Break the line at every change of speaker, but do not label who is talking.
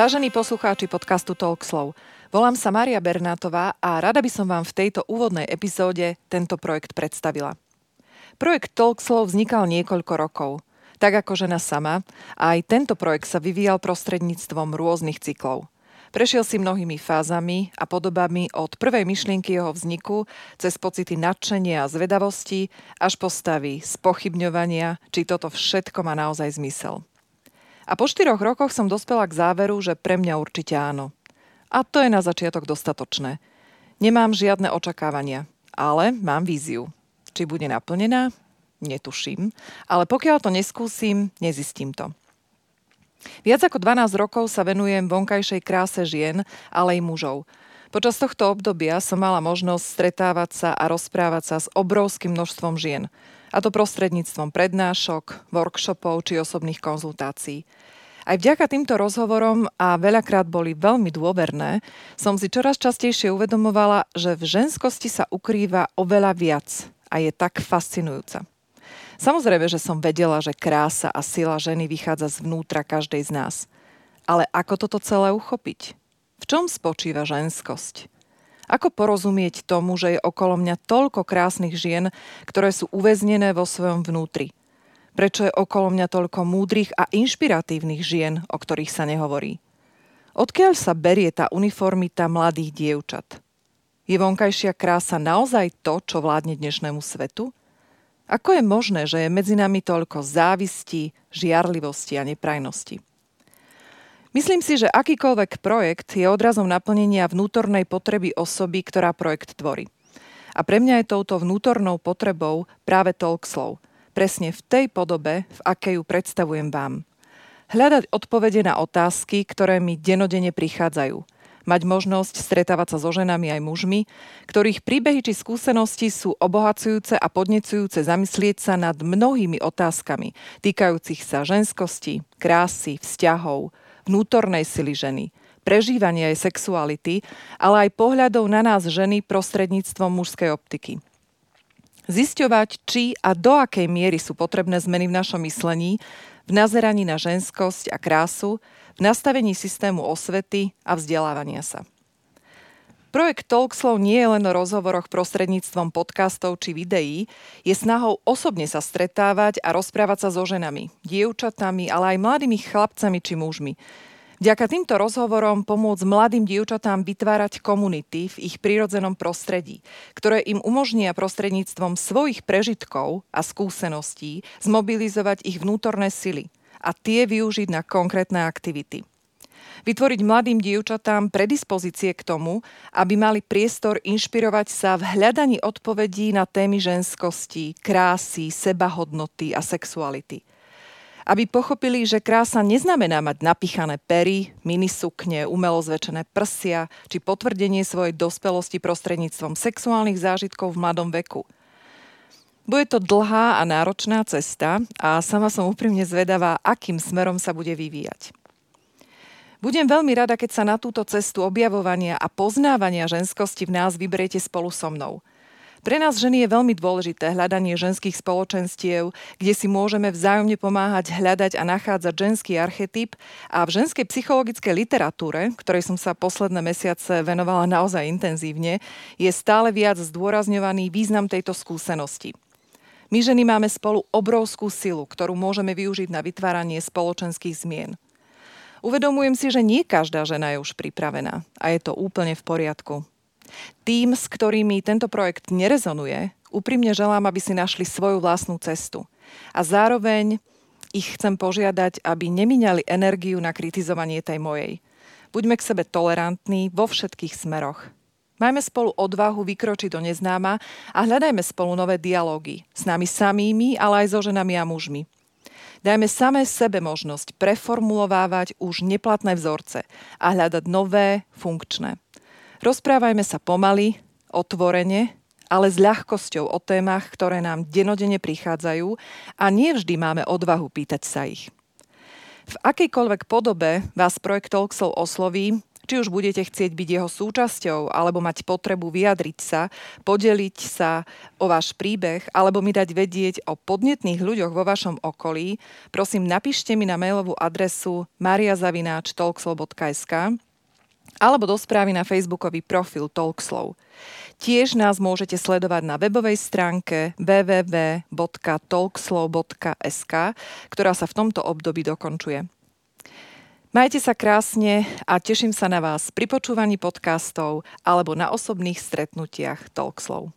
Vážení poslucháči podcastu Talkslow, volám sa Mária Bernátová a rada by som vám v tejto úvodnej epizóde tento projekt predstavila. Projekt Talkslow vznikal niekoľko rokov. Tak ako žena sama, aj tento projekt sa vyvíjal prostredníctvom rôznych cyklov. Prešiel si mnohými fázami a podobami od prvej myšlienky jeho vzniku cez pocity nadšenia a zvedavosti až po stavy spochybňovania, či toto všetko má naozaj zmysel. A po štyroch rokoch som dospela k záveru, že pre mňa určite áno. A to je na začiatok dostatočné. Nemám žiadne očakávania, ale mám víziu. Či bude naplnená? Netuším. Ale pokiaľ to neskúsim, nezistím to. Viac ako 12 rokov sa venujem vonkajšej kráse žien, ale i mužov. Počas tohto obdobia som mala možnosť stretávať sa a rozprávať sa s obrovským množstvom žien – a to prostredníctvom prednášok, workshopov či osobných konzultácií. Aj vďaka týmto rozhovorom, a veľakrát boli veľmi dôverné, som si čoraz častejšie uvedomovala, že v ženskosti sa ukrýva oveľa viac a je tak fascinujúca. Samozrejme, že som vedela, že krása a sila ženy vychádza zvnútra každej z nás. Ale ako toto celé uchopiť? V čom spočíva ženskosť? Ako porozumieť tomu, že je okolo mňa toľko krásnych žien, ktoré sú uväznené vo svojom vnútri? Prečo je okolo mňa toľko múdrych a inšpiratívnych žien, o ktorých sa nehovorí? Odkiaľ sa berie tá uniformita mladých dievčat? Je vonkajšia krása naozaj to, čo vládne dnešnému svetu? Ako je možné, že je medzi nami toľko závisti, žiarlivosti a neprajnosti? Myslím si, že akýkoľvek projekt je odrazom naplnenia vnútornej potreby osoby, ktorá projekt tvorí. A pre mňa je touto vnútornou potrebou práve Talkslow. Presne v tej podobe, v akej ju predstavujem vám. Hľadať odpovede na otázky, ktoré mi denodene prichádzajú. Mať možnosť stretávať sa so ženami aj mužmi, ktorých príbehy či skúsenosti sú obohacujúce a podnecujúce zamyslieť sa nad mnohými otázkami týkajúcich sa ženskosti, krásy, vzťahov, vnútornej sily ženy, prežívania jej sexuality, ale aj pohľadov na nás ženy prostredníctvom mužskej optiky. Zisťovať, či a do akej miery sú potrebné zmeny v našom myslení, v nazeraní na ženskosť a krásu, v nastavení systému osvety a vzdelávania sa. Projekt Talkslow nie je len o rozhovoroch prostredníctvom podcastov či videí, je snahou osobne sa stretávať a rozprávať sa so ženami, dievčatami, ale aj mladými chlapcami či mužmi. Vďaka týmto rozhovorom pomôcť mladým dievčatám vytvárať komunity v ich prírodzenom prostredí, ktoré im umožnia prostredníctvom svojich prežitkov a skúseností zmobilizovať ich vnútorné sily a tie využiť na konkrétne aktivity vytvoriť mladým dievčatám predispozície k tomu, aby mali priestor inšpirovať sa v hľadaní odpovedí na témy ženskosti, krásy, sebahodnoty a sexuality. Aby pochopili, že krása neznamená mať napichané pery, minisukne, umelo zväčšené prsia či potvrdenie svojej dospelosti prostredníctvom sexuálnych zážitkov v mladom veku – bude to dlhá a náročná cesta a sama som úprimne zvedavá, akým smerom sa bude vyvíjať. Budem veľmi rada, keď sa na túto cestu objavovania a poznávania ženskosti v nás vyberiete spolu so mnou. Pre nás ženy je veľmi dôležité hľadanie ženských spoločenstiev, kde si môžeme vzájomne pomáhať hľadať a nachádzať ženský archetyp a v ženskej psychologickej literatúre, ktorej som sa posledné mesiace venovala naozaj intenzívne, je stále viac zdôrazňovaný význam tejto skúsenosti. My ženy máme spolu obrovskú silu, ktorú môžeme využiť na vytváranie spoločenských zmien. Uvedomujem si, že nie každá žena je už pripravená a je to úplne v poriadku. Tým, s ktorými tento projekt nerezonuje, úprimne želám, aby si našli svoju vlastnú cestu. A zároveň ich chcem požiadať, aby nemíňali energiu na kritizovanie tej mojej. Buďme k sebe tolerantní vo všetkých smeroch. Majme spolu odvahu vykročiť do neznáma a hľadajme spolu nové dialógy s nami samými, ale aj so ženami a mužmi. Dajme samé sebe možnosť preformulovávať už neplatné vzorce a hľadať nové, funkčné. Rozprávajme sa pomaly, otvorene, ale s ľahkosťou o témach, ktoré nám denodene prichádzajú a nie vždy máme odvahu pýtať sa ich. V akejkoľvek podobe vás projekt Talksov osloví, Či už budete chcieť byť jeho súčasťou, alebo mať potrebu vyjadriť sa, podeliť sa o váš príbeh, alebo mi dať vedieť o podnetných ľuďoch vo vašom okolí, prosím napíšte mi na mailovú adresu mariazavináč.talkslow.sk alebo do správy na facebookový profil Talkslow. Tiež nás môžete sledovať na webovej stránke www.talkslow.sk, ktorá sa v tomto období dokončuje. Majte sa krásne a teším sa na vás pri počúvaní podcastov alebo na osobných stretnutiach Talkslow.